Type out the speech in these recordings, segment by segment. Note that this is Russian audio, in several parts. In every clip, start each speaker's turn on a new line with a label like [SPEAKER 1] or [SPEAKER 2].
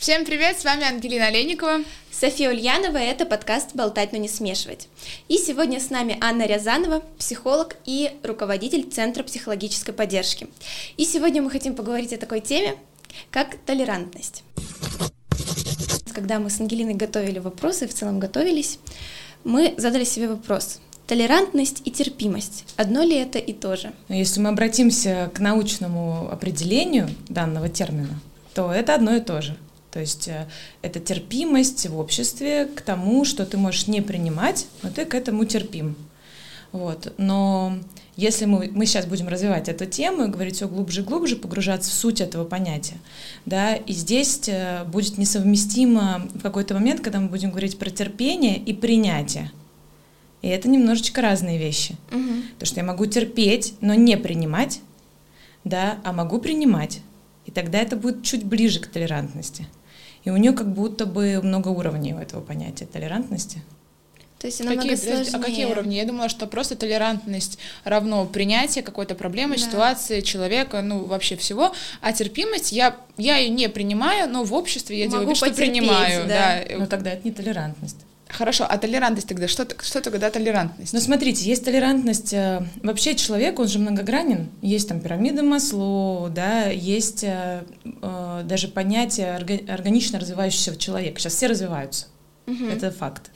[SPEAKER 1] Всем привет, с вами Ангелина Олейникова.
[SPEAKER 2] София Ульянова, это подкаст «Болтать, но не смешивать». И сегодня с нами Анна Рязанова, психолог и руководитель Центра психологической поддержки. И сегодня мы хотим поговорить о такой теме, как толерантность. Когда мы с Ангелиной готовили вопросы, в целом готовились, мы задали себе вопрос, Толерантность и терпимость. Одно ли это и то же?
[SPEAKER 3] Если мы обратимся к научному определению данного термина, то это одно и то же. То есть э, это терпимость в обществе к тому, что ты можешь не принимать, но ты к этому терпим. Вот. Но если мы, мы сейчас будем развивать эту тему и говорить все глубже и глубже, погружаться в суть этого понятия, да, и здесь э, будет несовместимо в какой-то момент, когда мы будем говорить про терпение и принятие. И это немножечко разные вещи. Угу. Потому что я могу терпеть, но не принимать, да, а могу принимать. И тогда это будет чуть ближе к толерантности. И у нее как будто бы много уровней у этого понятия толерантности.
[SPEAKER 1] То есть она какие, сложнее. А какие уровни? Я думала, что просто толерантность равно принятие какой-то проблемы, да. ситуации, человека, ну вообще всего. А терпимость я я ее не принимаю, но в обществе я Могу делаю вид, что принимаю.
[SPEAKER 3] Да. Да. Но тогда это не толерантность.
[SPEAKER 1] Хорошо, а толерантность тогда? Что, что тогда толерантность?
[SPEAKER 3] Ну, смотрите, есть толерантность. Э, вообще человек, он же многогранен. Есть там пирамида Маслоу, да, есть э, э даже понятие органично развивающегося человека. Сейчас все развиваются. Угу. Это факт.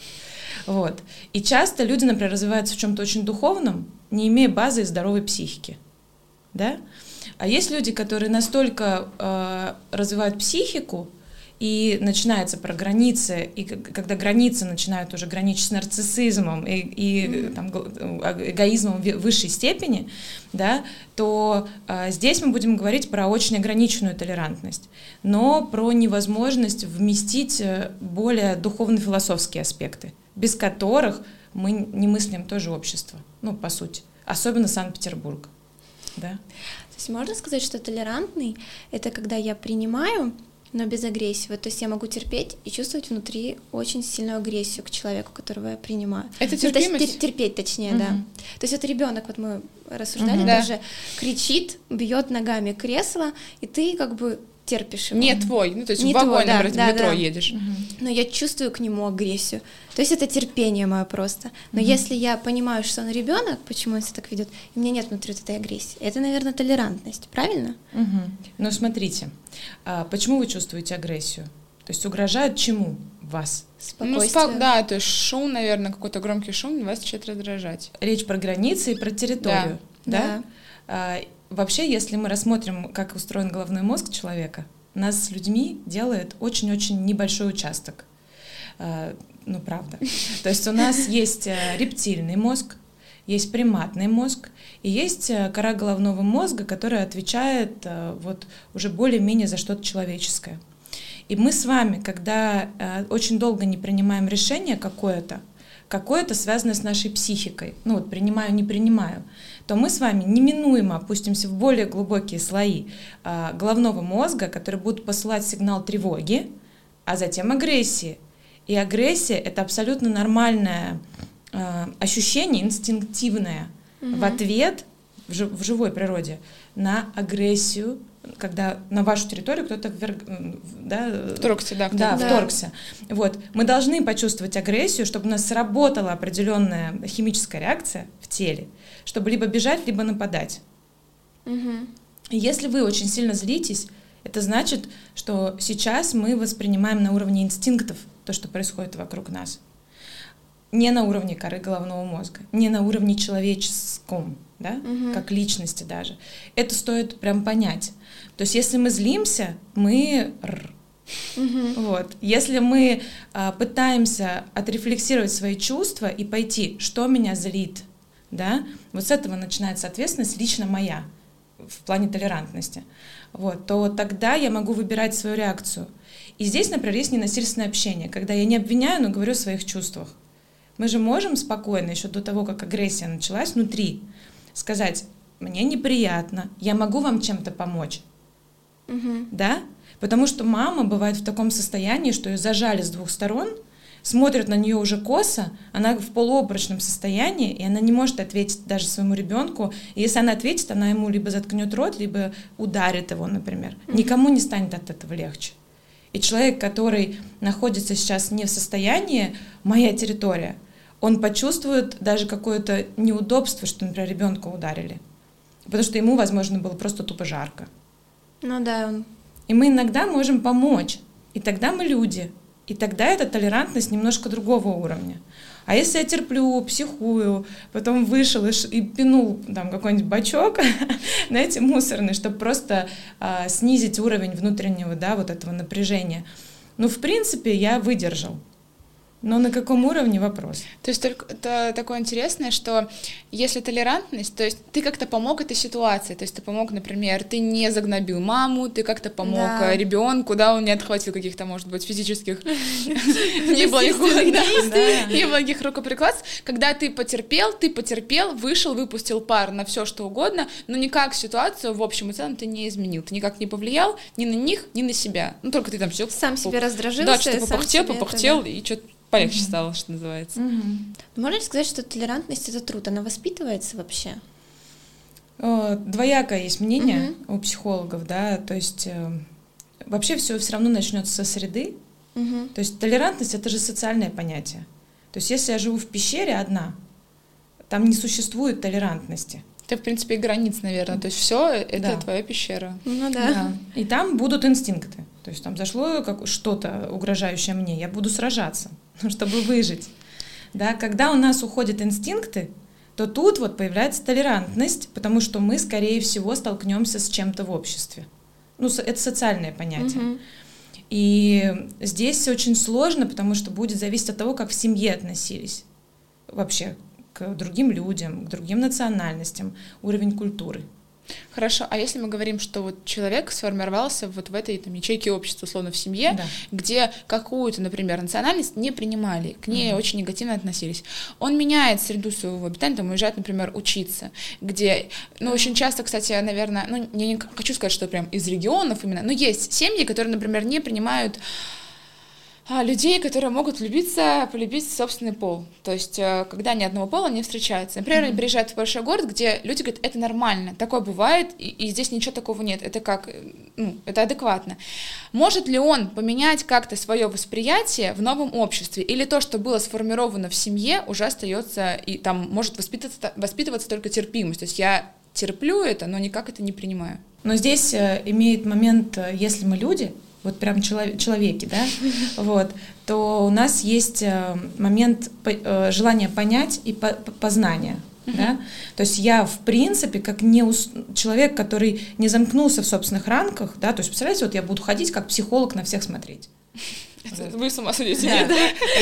[SPEAKER 3] Вот. И часто люди, например, развиваются в чем-то очень духовном, не имея базы и здоровой психики. Да? А есть люди, которые настолько э, развивают психику, и начинается про границы, и когда границы начинают уже граничить с нарциссизмом и, и mm-hmm. там, эгоизмом в высшей степени, да, то а, здесь мы будем говорить про очень ограниченную толерантность, но про невозможность вместить э, более духовно-философские аспекты, без которых мы не мыслим тоже общество, ну, по сути, особенно Санкт-Петербург. Да?
[SPEAKER 2] То есть можно сказать, что толерантный — это когда я принимаю но без агрессии. Вот, то есть я могу терпеть и чувствовать внутри очень сильную агрессию к человеку, которого я принимаю.
[SPEAKER 1] Это терпимость? Ну,
[SPEAKER 2] терпеть, точнее, угу. да. То есть вот ребенок, вот мы рассуждали, угу. даже кричит, бьет ногами кресло, и ты как бы терпишь его.
[SPEAKER 1] Не твой, ну то есть не в вагоне, да, например, да, в метро да. едешь. Угу.
[SPEAKER 2] Но я чувствую к нему агрессию. То есть это терпение мое просто. Но угу. если я понимаю, что он ребенок, почему он себя так ведет, и у меня нет внутри вот этой агрессии, это, наверное, толерантность, правильно?
[SPEAKER 3] Угу. Ну смотрите, а почему вы чувствуете агрессию? То есть угрожают чему вас?
[SPEAKER 1] Ну, спок... да, то есть шум, наверное, какой-то громкий шум вас начинает раздражать.
[SPEAKER 3] Речь про границы и про территорию, да? да? да. А, Вообще, если мы рассмотрим, как устроен головной мозг человека, нас с людьми делает очень-очень небольшой участок. А, ну, правда. То есть у нас есть э, рептильный мозг, есть приматный мозг, и есть э, кора головного мозга, которая отвечает э, вот уже более-менее за что-то человеческое. И мы с вами, когда очень долго не принимаем решение какое-то, какое-то связанное с нашей психикой, ну вот принимаю, не принимаю, то мы с вами неминуемо опустимся в более глубокие слои а, головного мозга, которые будут посылать сигнал тревоги, а затем агрессии. И агрессия это абсолютно нормальное а, ощущение, инстинктивное угу. в ответ в, жив, в живой природе на агрессию когда на вашу территорию кто-то вверг,
[SPEAKER 1] да, вторгся, да,
[SPEAKER 3] да, да, вторгся. Вот мы должны почувствовать агрессию, чтобы у нас сработала определенная химическая реакция в теле, чтобы либо бежать, либо нападать. Угу. Если вы очень сильно злитесь, это значит, что сейчас мы воспринимаем на уровне инстинктов то, что происходит вокруг нас. Не на уровне коры головного мозга, не на уровне человеческом, да, угу. как личности даже. Это стоит прям понять. То есть, если мы злимся, мы Угу. Вот. Если мы а, пытаемся отрефлексировать свои чувства и пойти, что меня злит, да, вот с этого начинается ответственность лично моя в плане толерантности, вот, то тогда я могу выбирать свою реакцию. И здесь, например, есть ненасильственное общение, когда я не обвиняю, но говорю о своих чувствах. Мы же можем спокойно, еще до того, как агрессия началась внутри, сказать, мне неприятно, я могу вам чем-то помочь. Угу. Да? Потому что мама бывает в таком состоянии, что ее зажали с двух сторон, смотрят на нее уже косо, она в полуобрачном состоянии, и она не может ответить даже своему ребенку. И если она ответит, она ему либо заткнет рот, либо ударит его, например. Mm-hmm. Никому не станет от этого легче. И человек, который находится сейчас не в состоянии «моя территория», он почувствует даже какое-то неудобство, что, например, ребенка ударили. Потому что ему, возможно, было просто тупо жарко.
[SPEAKER 2] Ну да. Он...
[SPEAKER 3] И мы иногда можем помочь. И тогда мы люди. И тогда эта толерантность немножко другого уровня. А если я терплю, психую, потом вышел и, и пинул там какой-нибудь бачок, знаете, мусорный, чтобы просто а, снизить уровень внутреннего, да, вот этого напряжения. Ну, в принципе, я выдержал. Но на каком уровне вопрос?
[SPEAKER 1] То есть только это такое интересное, что если толерантность, то есть ты как-то помог этой ситуации, то есть ты помог, например, ты не загнобил маму, ты как-то помог да. Э, ребенку, да, он не отхватил каких-то, может быть, физических неблагих рукоприкладств, когда ты потерпел, ты потерпел, вышел, выпустил пар на все что угодно, но никак ситуацию в общем и целом ты не изменил, ты никак не повлиял ни на них, ни на себя, ну только ты там все
[SPEAKER 2] сам себе раздражился,
[SPEAKER 1] да, что-то попахтел, попахтел и что-то полегче mm стало, что называется.
[SPEAKER 2] mm Можно ли сказать, что толерантность это труд? Она воспитывается вообще?
[SPEAKER 3] Двоякое есть мнение mm у психологов, да, то есть э, вообще все все равно начнется со среды. mm То есть толерантность это же социальное понятие. То есть если я живу в пещере одна, там не существует толерантности.
[SPEAKER 1] Это, в принципе, и границ, наверное. То есть все это да. твоя пещера.
[SPEAKER 2] Ну да. да.
[SPEAKER 3] И там будут инстинкты. То есть там зашло как что-то угрожающее мне, я буду сражаться, чтобы выжить. Да, когда у нас уходят инстинкты, то тут вот появляется толерантность, потому что мы, скорее всего, столкнемся с чем-то в обществе. Ну, это социальное понятие. Угу. И здесь очень сложно, потому что будет зависеть от того, как в семье относились вообще к другим людям, к другим национальностям, уровень культуры.
[SPEAKER 1] Хорошо, а если мы говорим, что вот человек сформировался вот в этой там, ячейке общества, условно, в семье, да. где какую-то, например, национальность не принимали, к ней угу. очень негативно относились, он меняет среду своего обитания, там уезжает, например, учиться, где, ну, очень часто, кстати, наверное, ну, я не хочу сказать, что прям из регионов именно, но есть семьи, которые, например, не принимают людей, которые могут влюбиться, полюбить собственный пол. То есть, э, когда ни одного пола не встречаются. Например, mm-hmm. они приезжают в большой город, где люди говорят, это нормально, такое бывает, и, и здесь ничего такого нет. Это как, э, ну, это адекватно. Может ли он поменять как-то свое восприятие в новом обществе? Или то, что было сформировано в семье, уже остается, и там может воспитываться, воспитываться только терпимость? То есть я терплю это, но никак это не принимаю.
[SPEAKER 3] Но здесь э, имеет момент, если мы люди, вот прям челов- человеки, да, вот, то у нас есть э, момент э, желания понять и познания. Да? То есть я, в принципе, как не ус... человек, который не замкнулся в собственных рамках, да, то есть, представляете, вот я буду ходить как психолог на всех смотреть.
[SPEAKER 1] Вы с ума сойдете, да,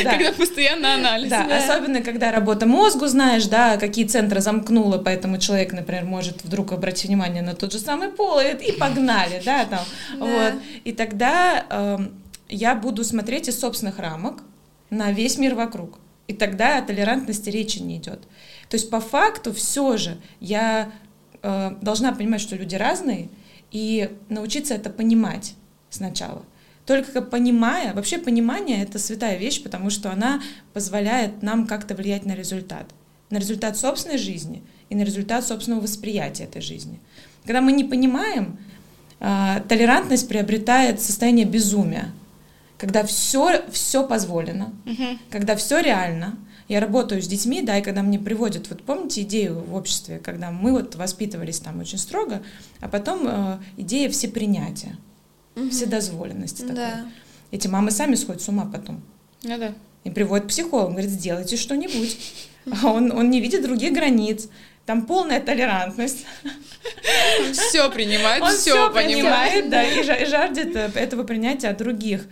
[SPEAKER 1] да, когда постоянно анализ.
[SPEAKER 3] Да, да, особенно когда работа мозгу, знаешь, да, какие центры замкнула, поэтому человек, например, может вдруг обратить внимание на тот же самый пол и, и погнали, да, там, да. вот. И тогда э, я буду смотреть из собственных рамок на весь мир вокруг. И тогда о толерантности речи не идет. То есть по факту все же я э, должна понимать, что люди разные, и научиться это понимать сначала. Только понимая, вообще понимание — это святая вещь, потому что она позволяет нам как-то влиять на результат. На результат собственной жизни и на результат собственного восприятия этой жизни. Когда мы не понимаем, а, толерантность приобретает состояние безумия, когда все, все позволено, uh когда все реально. Я работаю с детьми, да, и когда мне приводят, вот помните идею в обществе, когда мы вот воспитывались там очень строго, а потом э, идея всепринятия угу. вседозволенности такой. Да. Эти мамы сами сходят с ума потом.
[SPEAKER 1] Ну да.
[SPEAKER 3] И приводят психолог, говорит, сделайте что-нибудь. А он, он не видит других границ. Там полная толерантность.
[SPEAKER 1] все принимает, он все, все понимает.
[SPEAKER 3] да, и жаждет э, этого принятия от других.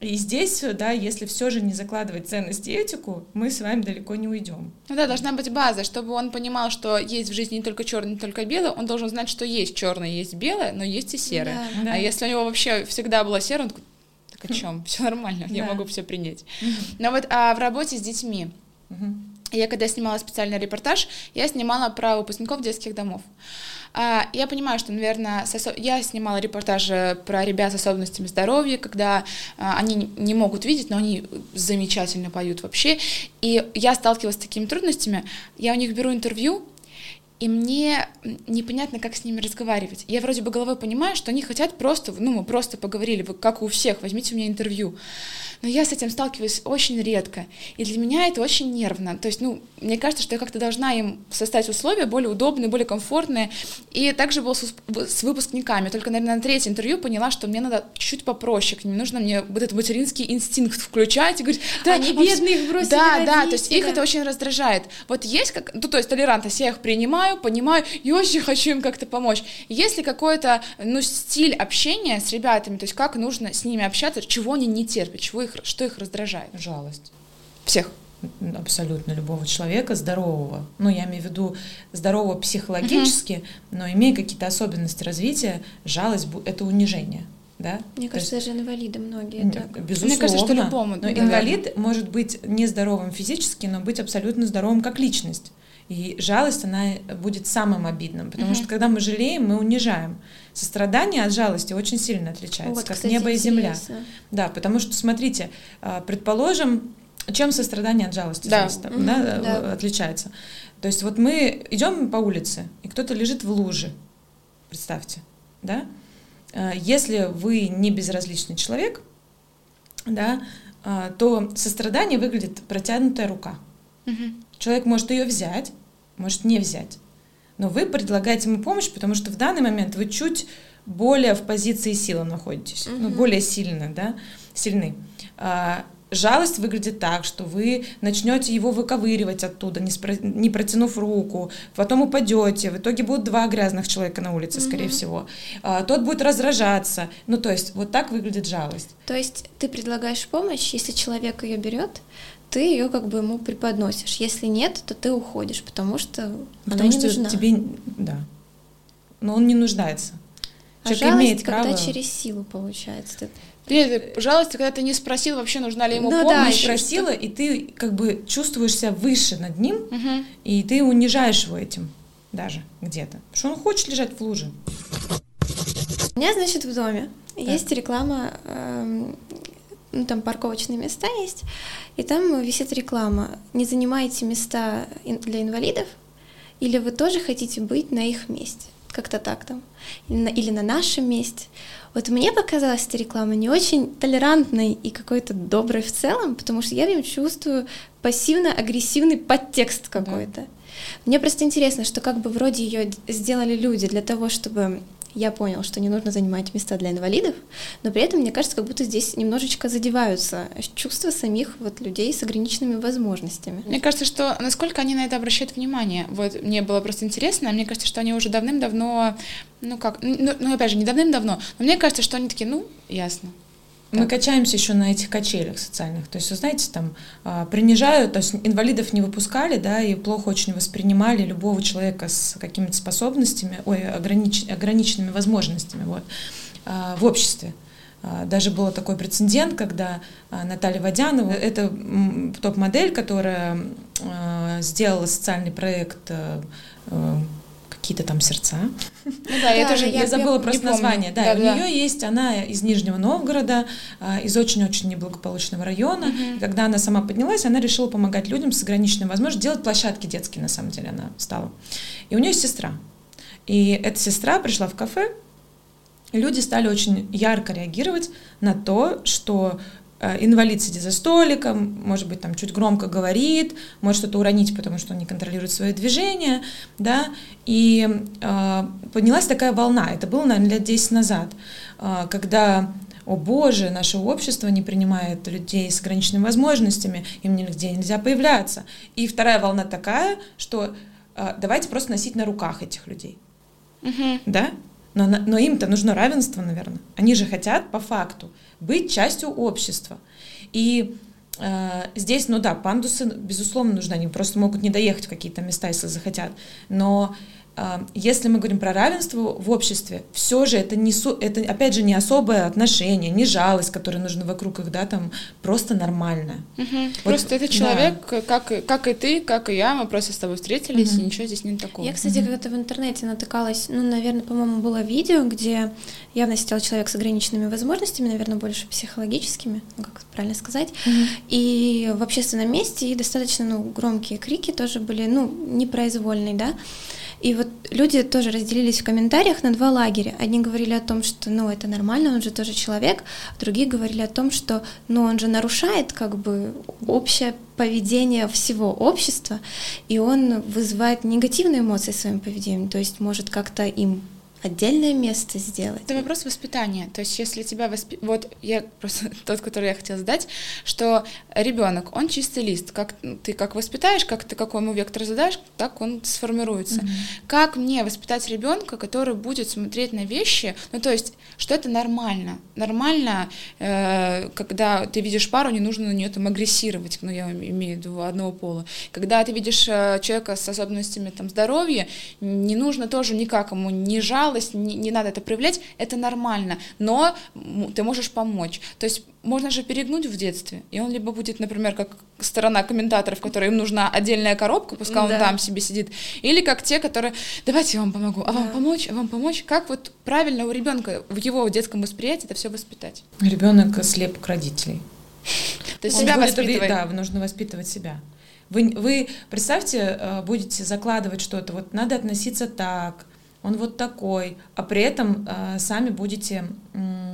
[SPEAKER 3] И здесь, да, если все же не закладывать ценности и этику, мы с вами далеко не уйдем.
[SPEAKER 1] Ну да, должна быть база, чтобы он понимал, что есть в жизни не только черное, не только белое, он должен знать, что есть черное, есть белое, но есть и серое. Да, да. А если у него вообще всегда было серое, он такой, так о чем? Все нормально, я могу все принять. Но вот а в работе с детьми. Я когда снимала специальный репортаж, я снимала про выпускников детских домов. А, я понимаю, что, наверное, я снимала репортажи про ребят с особенностями здоровья, когда а, они не могут видеть, но они замечательно поют вообще. И я сталкивалась с такими трудностями. Я у них беру интервью, и мне непонятно, как с ними разговаривать. Я вроде бы головой понимаю, что они хотят просто, ну, мы просто поговорили, как у всех, возьмите у меня интервью но я с этим сталкиваюсь очень редко, и для меня это очень нервно. То есть, ну, мне кажется, что я как-то должна им создать условия более удобные, более комфортные, и также было с, с выпускниками, только, наверное, на третье интервью поняла, что мне надо чуть-чуть попроще, ним нужно мне вот этот материнский инстинкт включать и говорить,
[SPEAKER 2] да, они бедные их бросили
[SPEAKER 1] Да, да, то есть их это очень раздражает. Вот есть как, ну, то есть толерантность, я их принимаю, понимаю, и очень хочу им как-то помочь. Есть ли какой-то, ну, стиль общения с ребятами, то есть как нужно с ними общаться, чего они не терпят, чего их, что их раздражает?
[SPEAKER 3] Жалость.
[SPEAKER 1] Всех?
[SPEAKER 3] абсолютно любого человека здорового. Ну, я имею в виду здорового психологически, угу. но имея какие-то особенности развития, жалость — это унижение. Да?
[SPEAKER 2] Мне кажется, есть, даже инвалиды многие так.
[SPEAKER 3] Безусловно. Мне кажется, что любому. Но инвалид может быть нездоровым физически, но быть абсолютно здоровым как личность. И жалость, она будет самым обидным, потому mm что когда мы жалеем, мы унижаем. Сострадание от жалости очень сильно отличается, вот, как кстати, небо и земля. Интересно. Да, потому что, смотрите, а, предположим, чем сострадание от жалости
[SPEAKER 1] да.
[SPEAKER 3] зависит, mm да, да. отличается. То есть вот мы идем по улице, и кто-то лежит в луже, представьте, да? А, если вы не безразличный человек, да, а, то сострадание выглядит протянутая рука. Угу. Человек может ее взять, может не взять. Но вы предлагаете ему помощь, потому что в данный момент вы чуть более в позиции силы находитесь, угу. ну, более сильно, да, сильны. А, жалость выглядит так, что вы начнете его выковыривать оттуда, не, спро- не протянув руку, потом упадете, в итоге будут два грязных человека на улице, скорее угу. всего. А, тот будет раздражаться. Ну, то есть, вот так выглядит жалость.
[SPEAKER 2] То есть, ты предлагаешь помощь, если человек ее берет, ты ее как бы ему преподносишь. Если нет, то ты уходишь, потому что
[SPEAKER 3] потому она не что нужна. тебе, да, но он не нуждается.
[SPEAKER 2] А Человек жалость, имеет когда право... через силу получается.
[SPEAKER 1] Нет, пожалуйста, когда ты не спросил вообще, нужна ли ему ну, помощь.
[SPEAKER 3] Да, не спросила, и ты как бы чувствуешь себя выше над ним, угу. и ты унижаешь его этим даже где-то. Потому что он хочет лежать в луже.
[SPEAKER 2] У меня, значит, в доме так. есть реклама э, ну, там парковочные места есть, и там висит реклама. Не занимайте места для инвалидов, или вы тоже хотите быть на их месте? Как-то так там. Или на, или на нашем месте. Вот мне показалась эта реклама не очень толерантной и какой-то доброй в целом, потому что я в нем чувствую пассивно-агрессивный подтекст какой-то. Да. Мне просто интересно, что как бы вроде ее сделали люди для того, чтобы я понял, что не нужно занимать места для инвалидов, но при этом, мне кажется, как будто здесь немножечко задеваются чувства самих вот людей с ограниченными возможностями.
[SPEAKER 1] Мне кажется, что насколько они на это обращают внимание. Вот мне было просто интересно, мне кажется, что они уже давным-давно, ну как, ну, ну опять же, не давным-давно, но мне кажется, что они такие, ну, ясно,
[SPEAKER 3] мы качаемся еще на этих качелях социальных. То есть, вы знаете, там а, принижают, то есть инвалидов не выпускали, да, и плохо очень воспринимали любого человека с какими-то способностями, ой, огранич, ограниченными возможностями вот, а, в обществе. А, даже был такой прецедент, когда Наталья Водянова, это топ-модель, которая сделала социальный проект какие-то там сердца.
[SPEAKER 1] Ну да, я тоже
[SPEAKER 3] я, забыла просто название. Да, у нее есть, она из Нижнего Новгорода, а, из очень-очень неблагополучного района. Когда она сама поднялась, она решила помогать людям с ограниченной возможностью делать площадки детские, на самом деле, она стала. И у нее есть сестра. И эта сестра пришла в кафе, и люди стали очень ярко реагировать на то, что Э, инвалид сидит за столиком, может быть, там чуть громко говорит, может что-то уронить, потому что он не контролирует свои движения, да, и э, поднялась такая волна, это было, наверное, лет 10 назад, э, когда о боже, наше общество не принимает людей с ограниченными возможностями, им нигде нельзя появляться. И вторая волна такая, что э, давайте просто носить на руках этих людей. Угу. Да? Но, но им-то нужно равенство, наверное. Они же хотят по факту быть частью общества. И э, здесь, ну да, пандусы, безусловно, нужны. Они просто могут не доехать в какие-то места, если захотят. Но если мы говорим про равенство в обществе, все же это, не, это опять же не особое отношение, не жалость, которая нужна вокруг их, да, там просто нормальная.
[SPEAKER 1] Угу. Вот, просто это человек, да. как, как и ты, как и я, мы просто с тобой встретились, угу. и ничего здесь нет такого.
[SPEAKER 2] Я, кстати, угу. когда-то в интернете натыкалась, ну, наверное, по-моему, было видео, где явно сидел человек с ограниченными возможностями, наверное, больше психологическими, ну, как правильно сказать, угу. и в общественном месте, и достаточно, ну, громкие крики тоже были, ну, непроизвольные, да, И вот люди тоже разделились в комментариях на два лагеря. Одни говорили о том, что, ну, это нормально, он же тоже человек, другие говорили о том, что, ну, он же нарушает как бы общее поведение всего общества, и он вызывает негативные эмоции своим поведением, то есть может как-то им отдельное место сделать.
[SPEAKER 1] Это вопрос воспитания. То есть, если тебя воспи... Вот я просто тот, который я хотела задать, что ребенок, он чистый лист. Как ты как воспитаешь, как ты какой ему вектор задашь, так он сформируется. Mm-hmm. Как мне воспитать ребенка, который будет смотреть на вещи, ну то есть, что это нормально. Нормально, э, когда ты видишь пару, не нужно на нее там агрессировать, ну я имею в виду одного пола. Когда ты видишь э, человека с особенностями там здоровья, не нужно тоже никак ему не жаловаться, жалость, не, не надо это проявлять, это нормально, но ты можешь помочь. То есть можно же перегнуть в детстве, и он либо будет, например, как сторона комментаторов, которым им нужна отдельная коробка, пускай он да. там себе сидит, или как те, которые, давайте я вам помогу, а да. вам помочь, а вам помочь, как вот правильно у ребенка в его детском восприятии это все воспитать?
[SPEAKER 3] Ребенок слеп к родителей.
[SPEAKER 1] То есть себя воспитывать.
[SPEAKER 3] Да, нужно воспитывать себя. Вы, вы представьте, э, будете закладывать что-то, вот надо относиться так, он вот такой, а при этом э, сами будете э,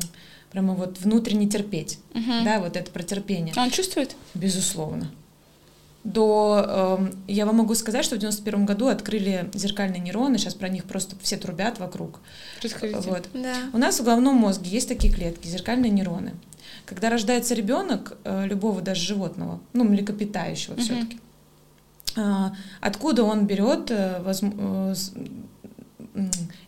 [SPEAKER 3] прямо вот внутренне терпеть, угу. да, вот это про терпение.
[SPEAKER 1] А он чувствует?
[SPEAKER 3] Безусловно. До, э, я вам могу сказать, что в 91 году открыли зеркальные нейроны, сейчас про них просто все трубят вокруг.
[SPEAKER 1] Расскажите.
[SPEAKER 3] Вот.
[SPEAKER 2] Да.
[SPEAKER 3] У нас в головном мозге есть такие клетки, зеркальные нейроны. Когда рождается ребенок, э, любого даже животного, ну, млекопитающего угу. все-таки, э, откуда он берет э, возможно, э,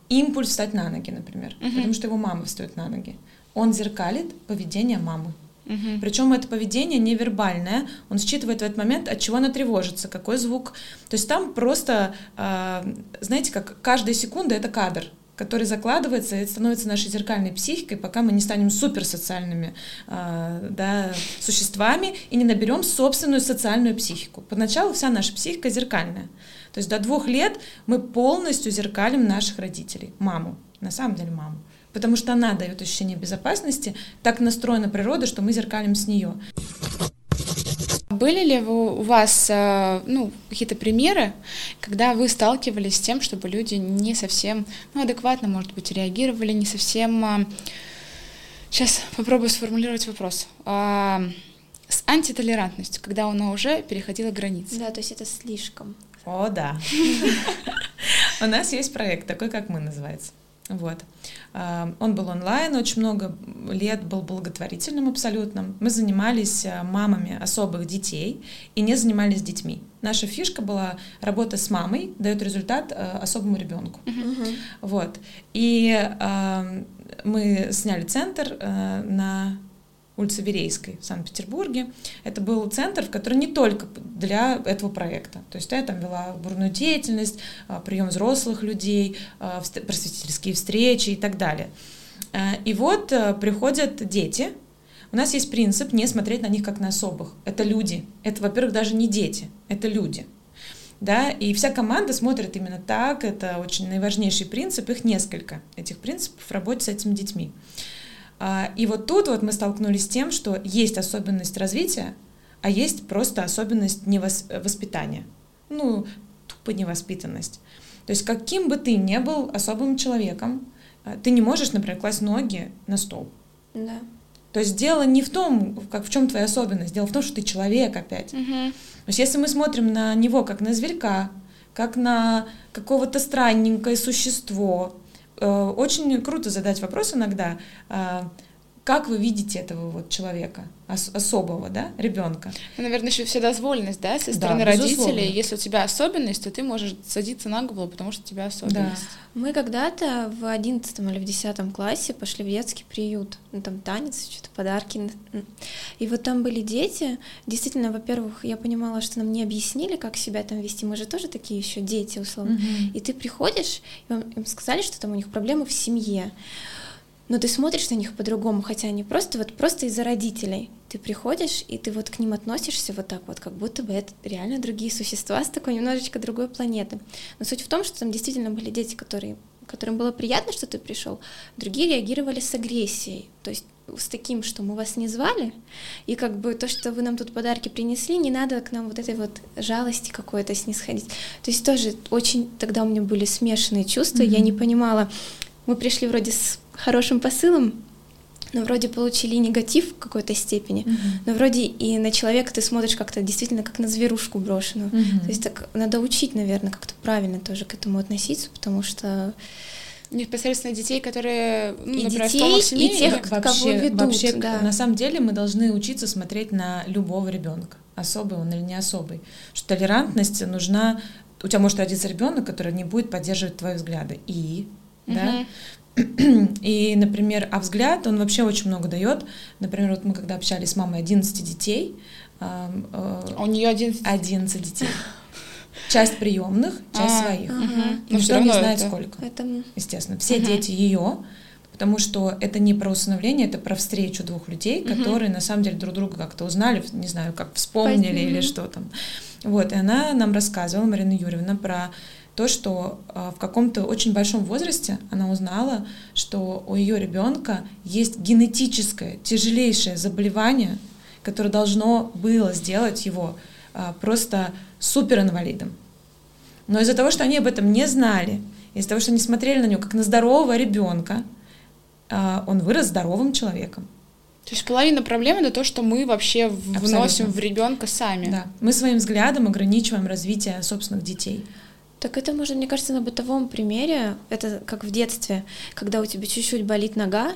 [SPEAKER 3] импульс встать на ноги, например, uh потому что его мама встает на ноги. Он зеркалит поведение мамы. uh Причем это поведение невербальное, он считывает в этот момент, от чего она тревожится, какой звук. То есть там просто, э, знаете, как каждая секунда это кадр, который закладывается и становится нашей зеркальной психикой, пока мы не станем суперсоциальными э, да, существами и не наберем собственную социальную психику. Поначалу вся наша психика зеркальная. То есть до двух лет мы полностью зеркалим наших родителей, маму, на самом деле маму. Потому что она дает ощущение безопасности, так настроена природа, что мы зеркалим с нее.
[SPEAKER 1] Были ли у вас э, ну, какие-то примеры, когда вы сталкивались с тем, чтобы люди не совсем ну, адекватно, может быть, реагировали, не совсем... Сейчас э, попробую сформулировать вопрос. А, с антитолерантностью, когда она уже переходила границы.
[SPEAKER 2] Да, то есть это слишком.
[SPEAKER 3] О, да. У нас есть проект, такой, как мы называется. Вот. А, он был онлайн, очень много лет был благотворительным абсолютно. Мы занимались а, мамами особых детей и не занимались детьми. Наша фишка была работа с мамой дает результат а, особому ребенку. Uh-huh. Вот. И мы сняли центр на улице Верейской в Санкт-Петербурге. Это был центр, в который не только для этого проекта. То есть я там вела бурную деятельность, а, прием взрослых людей, а, просветительские встречи и так далее. А, и вот приходят дети. У нас есть принцип не смотреть на них как на особых. Это люди. Это, во-первых, даже не дети, это люди. Да, и вся команда смотрит именно так, это очень наиважнейший принцип, их несколько, этих принципов в работе с этими детьми. А, и вот тут вот мы столкнулись с тем, что есть особенность развития, а есть просто особенность невоспитания. Ну, тупо невоспитанность. То есть каким бы ты ни был особым человеком, а, ты не можешь, например, класть ноги на стол.
[SPEAKER 2] Да.
[SPEAKER 3] То есть дело не в том, как в чем твоя особенность, дело в том, что ты человек опять. Угу. То есть если мы смотрим на него как на зверька, как на какого-то странненькое существо, очень круто задать вопрос иногда, а, как вы видите этого вот человека, ос- особого, да, ребенка?
[SPEAKER 1] Ну, наверное, еще вседозволенность, да, со стороны да, родителей. Если у тебя особенность, то ты можешь садиться на голову, потому что у тебя особенность.
[SPEAKER 2] Да. Мы когда-то в одиннадцатом или в десятом классе пошли в детский приют, ну, там танец, что-то подарки. И вот там были дети. Действительно, во-первых, я понимала, что нам не объяснили, как себя там вести. Мы же тоже такие еще дети, условно. Угу. И ты приходишь, и вам им сказали, что там у них проблемы в семье но ты смотришь на них по-другому, хотя они просто вот просто из-за родителей. Ты приходишь, и ты вот к ним относишься вот так вот, как будто бы это реально другие существа с такой немножечко другой планеты. Но суть в том, что там действительно были дети, которые, которым было приятно, что ты пришел, другие реагировали с агрессией. То есть с таким, что мы вас не звали, и как бы то, что вы нам тут подарки принесли, не надо к нам вот этой вот жалости какой-то снисходить. То есть тоже очень тогда у меня были смешанные чувства, mm-hmm. я не понимала, мы пришли вроде с хорошим посылом, но вроде получили негатив в какой-то степени, mm-hmm. но вроде и на человека ты смотришь как-то действительно как на зверушку брошенную. Mm-hmm. То есть так надо учить, наверное, как-то правильно тоже к этому относиться, потому что
[SPEAKER 1] непосредственно детей, которые,
[SPEAKER 2] ну, и например, детей, семье, и тех,
[SPEAKER 3] вообще, кого ведут. Вообще, да. на самом деле мы должны учиться смотреть на любого ребенка, особый он или не особый. Что толерантность нужна. У тебя может родиться ребенок, который не будет поддерживать твои взгляды. И. да, и, например, а взгляд, он вообще очень много дает. Например, вот мы когда общались с мамой 11 детей. Э,
[SPEAKER 1] э, у нее 11?
[SPEAKER 3] 11 детей. Часть приемных, часть а, своих. Угу. Никто не знает сколько. Это... Естественно, все дети ее, потому что это не про усыновление, это про встречу двух людей, угу. которые на самом деле друг друга как-то узнали, не знаю, как вспомнили Позднее. или что там. Вот, и она нам рассказывала, Марина Юрьевна, про то, что а, в каком-то очень большом возрасте она узнала, что у ее ребенка есть генетическое тяжелейшее заболевание, которое должно было сделать его а, просто суперинвалидом. Но из-за того, что они об этом не знали, из-за того, что они смотрели на него как на здорового ребенка, а, он вырос здоровым человеком.
[SPEAKER 1] То есть половина проблемы это то, что мы вообще вносим Абсолютно. в ребенка сами.
[SPEAKER 3] Да. Мы своим взглядом ограничиваем развитие собственных детей.
[SPEAKER 2] Так это можно, мне кажется, на бытовом примере, это как в детстве, когда у тебя чуть-чуть болит нога,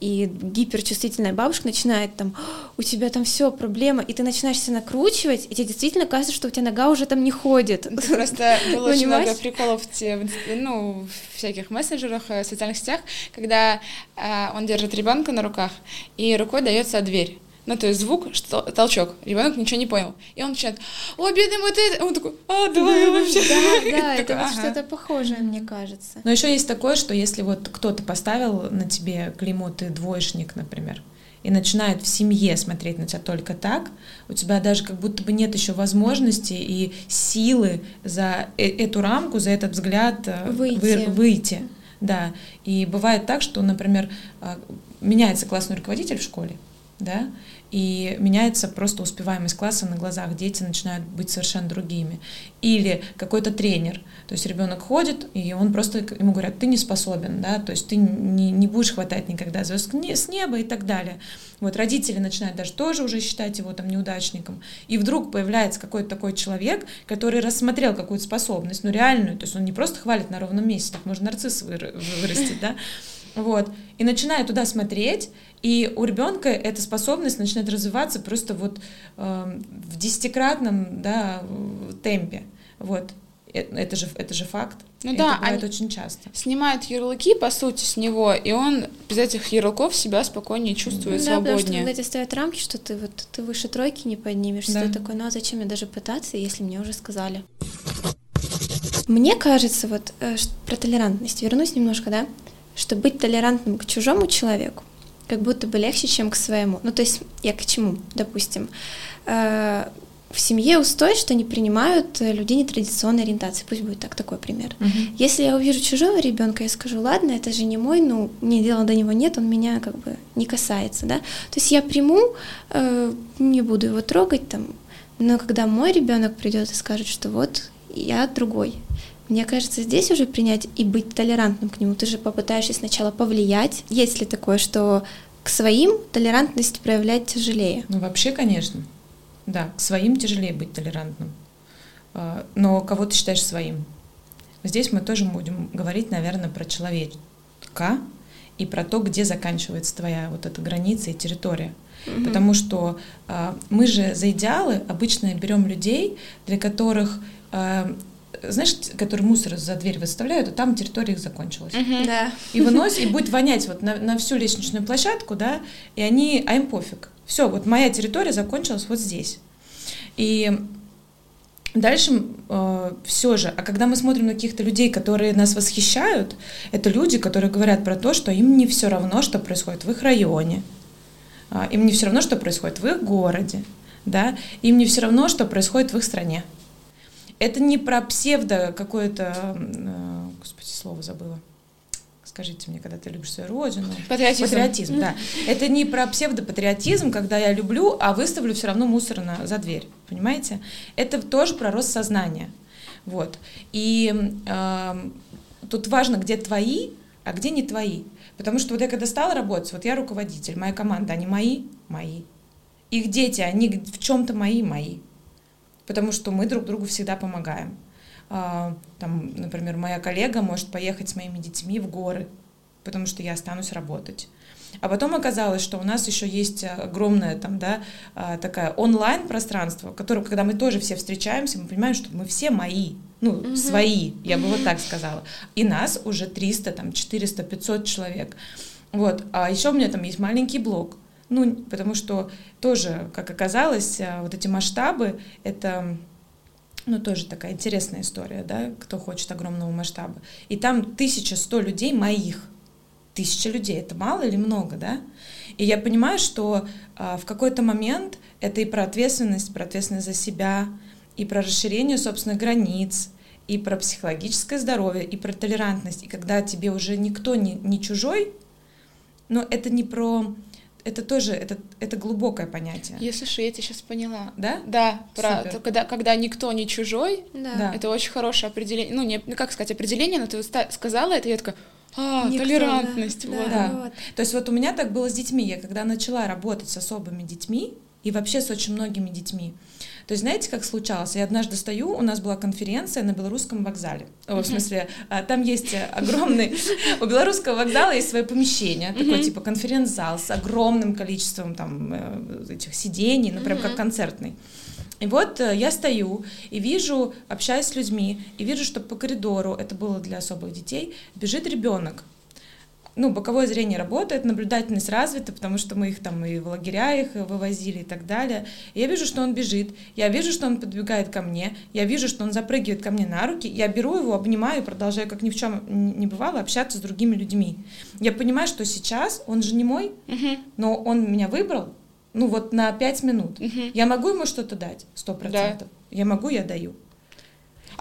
[SPEAKER 2] и гиперчувствительная бабушка начинает там, у тебя там все проблема, и ты начинаешь себя накручивать, и тебе действительно кажется, что у тебя нога уже там не ходит.
[SPEAKER 1] Просто было очень много приколов в, ну, в всяких мессенджерах, э, социальных сетях, когда э, он держит ребенка на руках, и рукой дается дверь. Ну, то есть звук, что, толчок. Ребенок ничего не понял. И он начинает, о, бедный мой ты... Он такой, а, давай вообще.
[SPEAKER 2] Да, да, это вот что-то похожее, мне кажется.
[SPEAKER 3] Но еще есть такое, что если вот кто-то поставил на тебе клеймо, ты двоечник, например, и начинает в семье смотреть на тебя только так, у тебя даже как будто бы нет еще возможности и силы за э, эту рамку, за этот взгляд э, выйти. выйти. Да. И бывает так, что, например, а, меняется классный руководитель в школе, да, и меняется просто успеваемость класса на глазах, дети начинают быть совершенно другими. Или какой-то тренер, то есть ребенок ходит, и он просто, ему говорят, ты не способен, да, то есть ты не, не будешь хватать никогда звезд с неба и так далее. Вот родители начинают даже тоже уже считать его там неудачником, и вдруг появляется какой-то такой человек, который рассмотрел какую-то способность, ну реальную, то есть он не просто хвалит на ровном месте, так можно нарцисс вырастить, да, вот, и начинает туда смотреть, и у ребенка эта способность начинает развиваться просто вот э, в десятикратном да, темпе. Вот. Э, это же, это же факт. Ну это да, бывает очень часто.
[SPEAKER 1] Снимают ярлыки, по сути, с него, и он без этих ярлыков себя спокойнее чувствует, да, свободнее. Да, потому
[SPEAKER 2] что тебе ставят рамки, что ты вот ты выше тройки не поднимешься, да. ты такой, ну а зачем мне даже пытаться, если мне уже сказали? Мне кажется, вот э, про толерантность, вернусь немножко, да, что быть толерантным к чужому человеку как будто бы легче, чем к своему. Ну, то есть я к чему, допустим. Э, в семье устой, что не принимают людей нетрадиционной ориентации. Пусть будет так, такой пример. -huh. Если я увижу чужого ребенка, я скажу, ладно, это же не мой, ну, мне дела до него нет, он меня как бы не касается, да. То есть я приму, э, не буду его трогать там, но когда мой ребенок придет и скажет, что вот я другой, мне кажется, здесь уже принять и быть толерантным к нему. Ты же попытаешься сначала повлиять. Есть ли такое, что к своим толерантность проявлять тяжелее?
[SPEAKER 3] Ну, вообще, конечно. Да, к своим тяжелее быть толерантным. А, но кого ты считаешь своим? Здесь мы тоже будем говорить, наверное, про человека и про то, где заканчивается твоя вот эта граница и территория. Mm-hmm. Потому что э, мы же за идеалы обычно берем людей, для которых э, знаешь, которые мусор за дверь выставляют, а там территория их закончилась.
[SPEAKER 2] Uh-huh. Да.
[SPEAKER 3] И выносят, и будет вонять вот на, на всю лестничную площадку, да, и они, а им пофиг. Все, вот моя территория закончилась вот здесь. И Дальше э, все же, а когда мы смотрим на каких-то людей, которые нас восхищают, это люди, которые говорят про то, что им не все равно, что происходит в их районе, э, им не все равно, что происходит в их городе, да, им не все равно, что происходит в их стране. Это не про псевдо какое-то, э, господи, слово забыла. Скажите мне, когда ты любишь свою родину.
[SPEAKER 1] Патриотизм.
[SPEAKER 3] Патриотизм, да. Это не про псевдопатриотизм, когда я люблю, а выставлю все равно мусор на, за дверь. Понимаете? Это тоже про рост сознания. Вот. И э, тут важно, где твои, а где не твои. Потому что вот я когда стала работать, вот я руководитель, моя команда, они мои, мои. Их дети, они в чем-то мои, мои. Потому что мы друг другу всегда помогаем. А, там, например, моя коллега может поехать с моими детьми в горы, потому что я останусь работать. А потом оказалось, что у нас еще есть огромное там, да, а, такая онлайн пространство, в котором, когда мы тоже все встречаемся, мы понимаем, что мы все мои, ну, угу. свои, я бы вот так сказала. И нас уже 300, там, 400, 500 человек. Вот. А еще у меня там есть маленький блог. Ну, потому что тоже, как оказалось, а, вот эти масштабы, это ну, тоже такая интересная история, да, кто хочет огромного масштаба. И там 1100 людей моих. Тысяча людей, это мало или много, да? И я понимаю, что а, в какой-то момент это и про ответственность, про ответственность за себя, и про расширение собственных границ, и про психологическое здоровье, и про толерантность. И когда тебе уже никто не, не чужой, но это не про это тоже это, это глубокое понятие.
[SPEAKER 1] Если что, я тебя сейчас поняла.
[SPEAKER 3] Да?
[SPEAKER 1] Да, про то, когда, когда никто не чужой,
[SPEAKER 2] да.
[SPEAKER 1] это очень хорошее определение. Ну, не, ну, как сказать, определение, но ты сказала это, я такая, а, никто, толерантность.
[SPEAKER 2] Да,
[SPEAKER 1] вот.
[SPEAKER 2] Да, да. Вот.
[SPEAKER 3] То есть вот у меня так было с детьми. Я когда начала работать с особыми детьми, и вообще с очень многими детьми, то есть знаете, как случалось? Я однажды стою, у нас была конференция на Белорусском вокзале. О, в смысле, а, там есть огромный... У Белорусского вокзала есть свое помещение, такой типа конференц-зал с огромным количеством там э, этих сидений, ну прям как концертный. И вот э, я стою и вижу, общаюсь с людьми, и вижу, что по коридору, это было для особых детей, бежит ребенок ну, боковое зрение работает, наблюдательность развита, потому что мы их там и в лагеря их вывозили и так далее. И я вижу, что он бежит, я вижу, что он подбегает ко мне, я вижу, что он запрыгивает ко мне на руки, я беру его, обнимаю и продолжаю, как ни в чем не бывало, общаться с другими людьми. Я понимаю, что сейчас он же не мой, но он меня выбрал, ну вот на пять минут. Я могу ему что-то дать? Сто процентов. Я могу, я даю.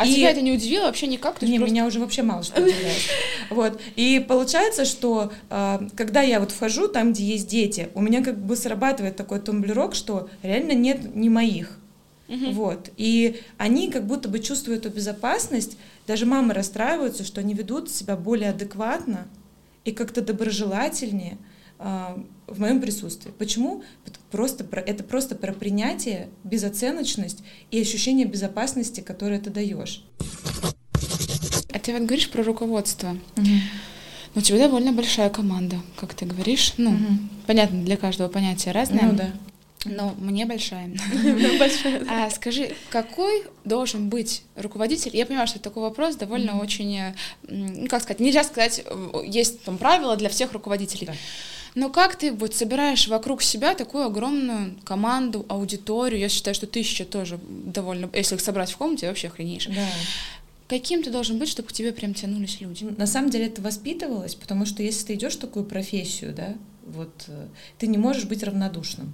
[SPEAKER 1] А и... тебя это не удивило вообще никак?
[SPEAKER 3] Не, просто... меня уже вообще мало что удивляет. Вот. И получается, что э, когда я вот вхожу там, где есть дети, у меня как бы срабатывает такой тумблерок, что реально нет ни моих. Угу. Вот. И они как будто бы чувствуют эту безопасность. Даже мамы расстраиваются, что они ведут себя более адекватно и как-то доброжелательнее в моем присутствии. Почему? Просто про, это просто про принятие, безоценочность и ощущение безопасности, которое ты даешь.
[SPEAKER 1] А ты вот говоришь про руководство. Но у тебя довольно большая команда, как ты говоришь. Ну, угу. понятно, для каждого понятие разное.
[SPEAKER 3] Ну да.
[SPEAKER 1] Но мне большая. А скажи, какой должен быть руководитель? Я понимаю, что такой вопрос довольно очень, ну, как сказать, нельзя сказать, есть там правила для всех руководителей. Но как ты вот собираешь вокруг себя такую огромную команду, аудиторию? Я считаю, что тысяча тоже довольно... Если их собрать в комнате, вообще охренеешь.
[SPEAKER 3] Да.
[SPEAKER 1] Каким ты должен быть, чтобы к тебе прям тянулись люди?
[SPEAKER 3] На самом деле это воспитывалось, потому что если ты идешь в такую профессию, да, вот э, ты не можешь быть равнодушным,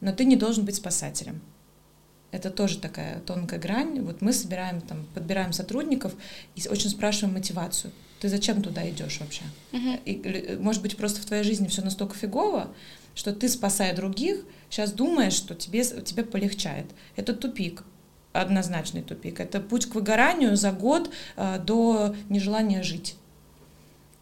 [SPEAKER 3] но ты не должен быть спасателем. Это тоже такая тонкая грань. Вот мы собираем, там, подбираем сотрудников и очень спрашиваем мотивацию. Ты зачем туда идешь вообще? Uh-huh. И, может быть, просто в твоей жизни все настолько фигово, что ты, спасая других, сейчас думаешь, что тебе, тебе полегчает. Это тупик однозначный тупик. Это путь к выгоранию за год э, до нежелания жить.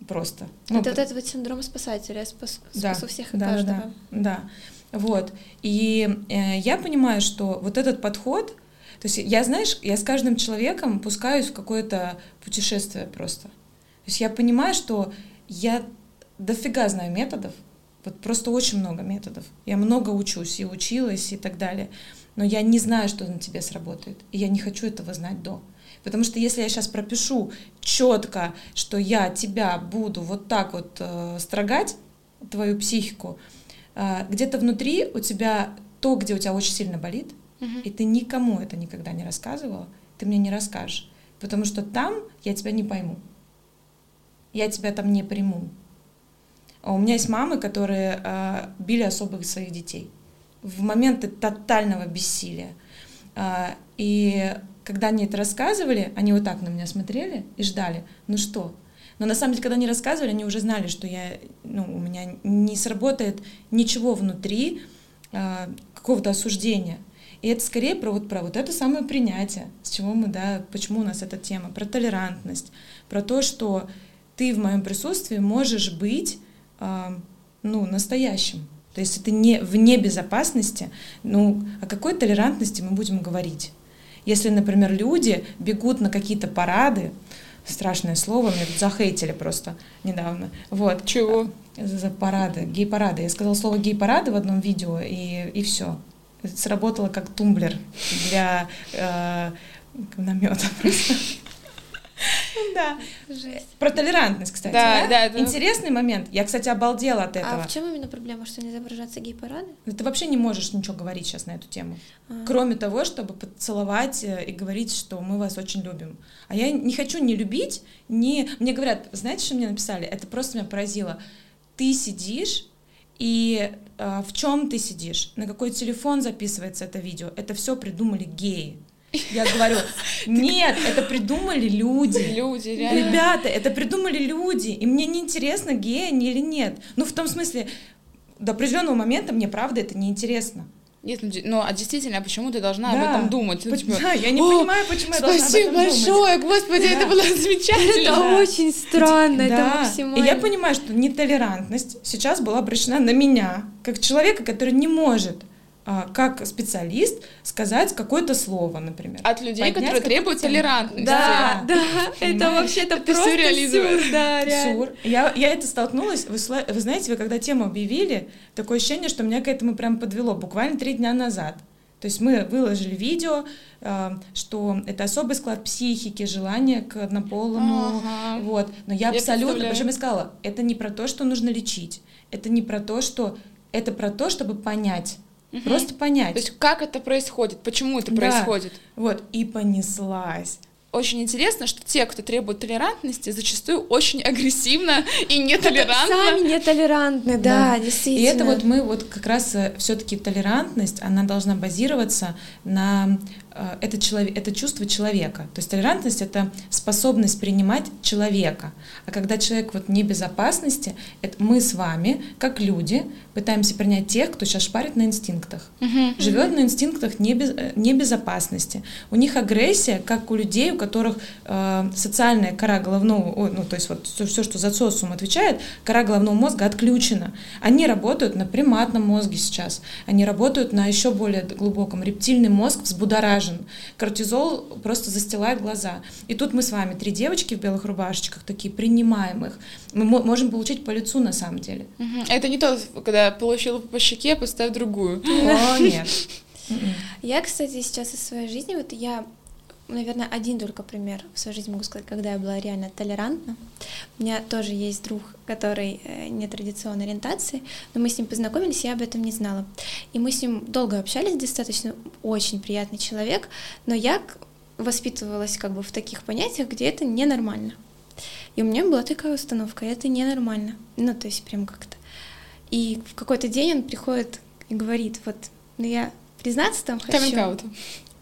[SPEAKER 3] Просто.
[SPEAKER 2] Ну, это вот этот вот синдром спасателя, я спас, да, спасу всех и
[SPEAKER 3] да,
[SPEAKER 2] каждого.
[SPEAKER 3] Да, да. Вот. И э, я понимаю, что вот этот подход, то есть я, знаешь, я с каждым человеком пускаюсь в какое-то путешествие просто. То есть я понимаю, что я дофига знаю методов, вот просто очень много методов. Я много учусь и училась и так далее. Но я не знаю, что на тебе сработает. И я не хочу этого знать до. Потому что если я сейчас пропишу четко, что я тебя буду вот так вот э, строгать, твою психику, где-то внутри у тебя то, где у тебя очень сильно болит, угу. и ты никому это никогда не рассказывала, ты мне не расскажешь. Потому что там я тебя не пойму я тебя там не приму. А у меня есть мамы, которые э, били особых своих детей в моменты тотального бессилия. Э, и когда они это рассказывали, они вот так на меня смотрели и ждали. Ну что? Но на самом деле, когда они рассказывали, они уже знали, что я, ну, у меня не сработает ничего внутри э, какого-то осуждения. И это скорее про вот, про вот это самое принятие, с чего мы, да, почему у нас эта тема, про толерантность, про то, что ты в моем присутствии можешь быть, э, ну, настоящим. То есть это не вне безопасности, ну, о какой толерантности мы будем говорить? Если, например, люди бегут на какие-то парады, страшное слово, мне тут захейтили просто недавно. Вот.
[SPEAKER 1] Чего?
[SPEAKER 3] За парады, гей-парады. Я сказала слово гей-парады в одном видео, и, и все. Сработало как тумблер для э, намета просто. Да. Жесть. Про толерантность, кстати. Да, да. да Интересный момент. Я, кстати, обалдела от этого.
[SPEAKER 2] А в чем именно проблема, что не изображаться гей-парады?
[SPEAKER 3] Ты вообще не можешь ничего говорить сейчас на эту тему. А. Кроме того, чтобы поцеловать э, и говорить, что мы вас очень любим. А я не хочу не любить, не... Мне говорят, знаете, что мне написали? Это просто меня поразило. Ты сидишь и э, в чем ты сидишь? На какой телефон записывается это видео? Это все придумали геи. Я говорю, нет, это придумали люди.
[SPEAKER 1] Люди, реально.
[SPEAKER 3] Ребята, это придумали люди. И мне не интересно, геи они или нет. Ну, в том смысле, до определенного момента мне правда это не интересно.
[SPEAKER 1] Нет, ну, ну а действительно, а почему ты должна да. об этом думать?
[SPEAKER 3] Ну, типа, да, я не понимаю, почему я должна
[SPEAKER 1] Спасибо большое, думать. господи, да. это было замечательно.
[SPEAKER 2] Это да. очень странно, да. это максимально.
[SPEAKER 3] И я понимаю, что нетолерантность сейчас была обращена на меня, как человека, который не может как специалист сказать какое-то слово, например.
[SPEAKER 1] От людей, Поднять которые требуют толерантности.
[SPEAKER 2] Да, да, это вообще-то просто сюр, да,
[SPEAKER 3] сюр. Я, я это столкнулась, вы, вы знаете, вы когда тему объявили, такое ощущение, что меня к этому прям подвело буквально три дня назад. То есть мы выложили видео, а, что это особый склад психики, желание к однополому, ага. вот. Но я, я абсолютно, причем я сказала, это не про то, что нужно лечить, это не про то, что, это про то, чтобы понять, Угу. Просто понять.
[SPEAKER 1] То есть как это происходит, почему это да. происходит.
[SPEAKER 3] Вот, и понеслась.
[SPEAKER 1] Очень интересно, что те, кто требует толерантности, зачастую очень агрессивно и нетолерантно.
[SPEAKER 2] Сами нетолерантны, да, да, действительно.
[SPEAKER 3] И это вот мы вот как раз э, все-таки толерантность, она должна базироваться на это, человек, это чувство человека. То есть толерантность — это способность принимать человека. А когда человек вот не безопасности, это мы с вами, как люди, пытаемся принять тех, кто сейчас шпарит на инстинктах, uh-huh. живет на инстинктах небез, э, небезопасности. У них агрессия, как у людей, у которых э, социальная кора головного, ну то есть вот все, все, что за социум отвечает, кора головного мозга отключена. Они работают на приматном мозге сейчас, они работают на еще более глубоком. Рептильный мозг взбудоражен важен. Кортизол просто застилает глаза. И тут мы с вами, три девочки в белых рубашечках, такие принимаемых. Мы можем получить по лицу на самом деле.
[SPEAKER 1] Угу. Это не то, когда получил по щеке, поставь другую.
[SPEAKER 3] О, нет.
[SPEAKER 2] Я, кстати, сейчас из своей жизни, вот я наверное, один только пример в своей жизни могу сказать, когда я была реально толерантна. У меня тоже есть друг, который э, нетрадиционной ориентации, но мы с ним познакомились, я об этом не знала. И мы с ним долго общались, достаточно очень приятный человек, но я воспитывалась как бы в таких понятиях, где это ненормально. И у меня была такая установка, это ненормально. Ну, то есть прям как-то. И в какой-то день он приходит и говорит, вот, ну я признаться там хочу.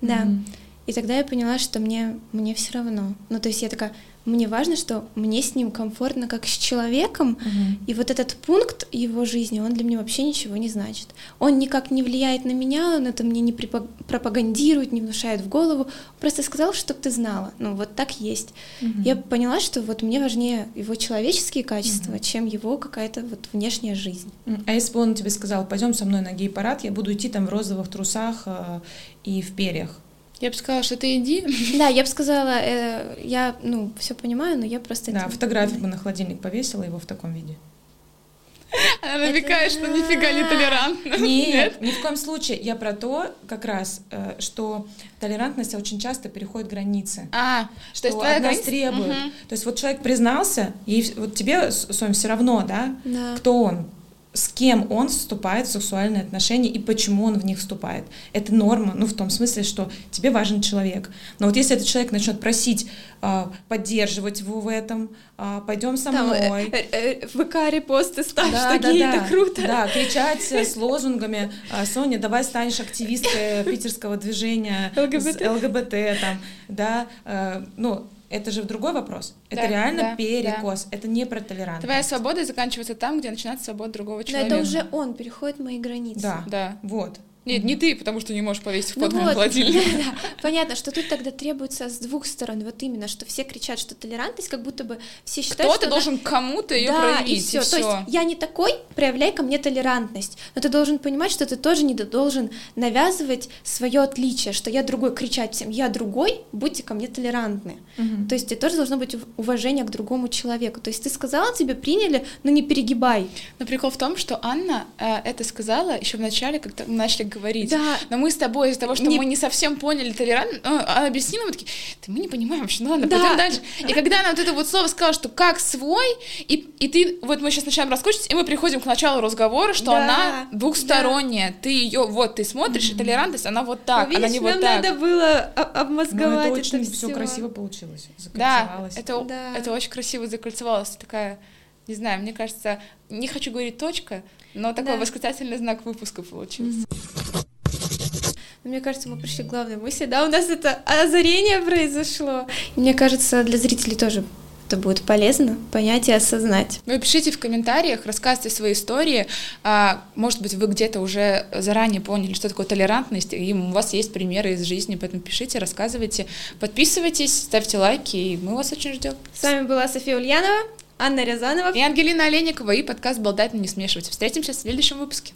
[SPEAKER 2] Да. Mm-hmm. И тогда я поняла, что мне, мне все равно. Ну, то есть я такая, мне важно, что мне с ним комфортно как с человеком, угу. и вот этот пункт его жизни, он для меня вообще ничего не значит. Он никак не влияет на меня, он это мне не пропагандирует, не внушает в голову, просто сказал, чтобы ты знала, ну вот так есть. Угу. Я поняла, что вот мне важнее его человеческие качества, угу. чем его какая-то вот внешняя жизнь.
[SPEAKER 3] А если бы он тебе сказал, пойдем со мной на гей-парад, я буду идти там в розовых трусах э, и в перьях,
[SPEAKER 1] я бы сказала, что ты иди.
[SPEAKER 2] Да, я бы сказала, э, я, ну, все понимаю, но я просто...
[SPEAKER 3] Да, фотографию бы на холодильник повесила его в таком виде.
[SPEAKER 1] Она намекает, что нифига не толерантна.
[SPEAKER 3] Нет, ни в коем случае. Я про то, как раз, э, что толерантность очень часто переходит границы.
[SPEAKER 1] А,
[SPEAKER 3] что есть от нас требует. То есть вот человек признался, и вот тебе, Сонь, все равно, да, кто он, с кем он вступает в сексуальные отношения и почему он в них вступает. Это норма, ну, в том смысле, что тебе важен человек. Но вот если этот человек начнет просить а, поддерживать его в этом, а, пойдем со Там, э, мной. Э,
[SPEAKER 2] э, ВК репосты ставь да, такие, да, да. это круто.
[SPEAKER 3] Да, кричать с лозунгами, а, Соня, давай станешь активисткой питерского движения ЛГБТ, ЛГБТ там, да, а, ну, это же другой вопрос. Это да, реально да, перекос. Да. Это не про толерантность.
[SPEAKER 1] Твоя свобода заканчивается там, где начинается свобода другого человека.
[SPEAKER 2] Но это уже он переходит мои границы.
[SPEAKER 3] Да, да. Вот.
[SPEAKER 1] Нет, не ты, потому что не можешь повесить фото ну вот, холодильник.
[SPEAKER 2] Да, да. Понятно, что тут тогда требуется с двух сторон. Вот именно, что все кричат, что толерантность, как будто бы все считают,
[SPEAKER 1] Кто-то должен она... кому-то ее да, проявить. И все.
[SPEAKER 2] То есть я не такой, проявляй ко мне толерантность. Но ты должен понимать, что ты тоже не должен навязывать свое отличие, что я другой, кричать всем, я другой, будьте ко мне толерантны. Угу. То есть тебе тоже должно быть уважение к другому человеку. То есть ты сказала, тебе приняли, но не перегибай.
[SPEAKER 1] Но прикол в том, что Анна э, это сказала еще в начале, когда мы начали говорить. Да. Но мы с тобой из-за того, что не... мы не совсем поняли толерантность, ну, а объяснила, мы такие, да мы не понимаем вообще, ну ладно, да. пойдем дальше. И когда она вот это вот слово сказала, что как свой, и, и ты, вот мы сейчас начинаем раскручивать, и мы приходим к началу разговора, что да. она двухсторонняя, да. ты ее, вот, ты смотришь, mm-hmm. и толерантность, она вот так, ну, видишь, она не вот так.
[SPEAKER 2] надо было обмозговать
[SPEAKER 3] ну, это, это все красиво получилось, Да,
[SPEAKER 1] это, да. это очень красиво закольцевалось, такая не знаю, мне кажется, не хочу говорить точка, но такой да. восклицательный знак выпуска получился.
[SPEAKER 2] Мне кажется, мы пришли к главной мысли, да, у нас это озарение произошло. И мне кажется, для зрителей тоже это будет полезно понять и осознать.
[SPEAKER 1] Вы пишите в комментариях, рассказывайте свои истории. А, может быть, вы где-то уже заранее поняли, что такое толерантность, и у вас есть примеры из жизни, поэтому пишите, рассказывайте, подписывайтесь, ставьте лайки, и мы вас очень ждем.
[SPEAKER 2] С вами была София Ульянова. Анна Рязанова
[SPEAKER 1] и Ангелина Олейникова и подкаст «Болтать, но не смешивать». Встретимся в следующем выпуске.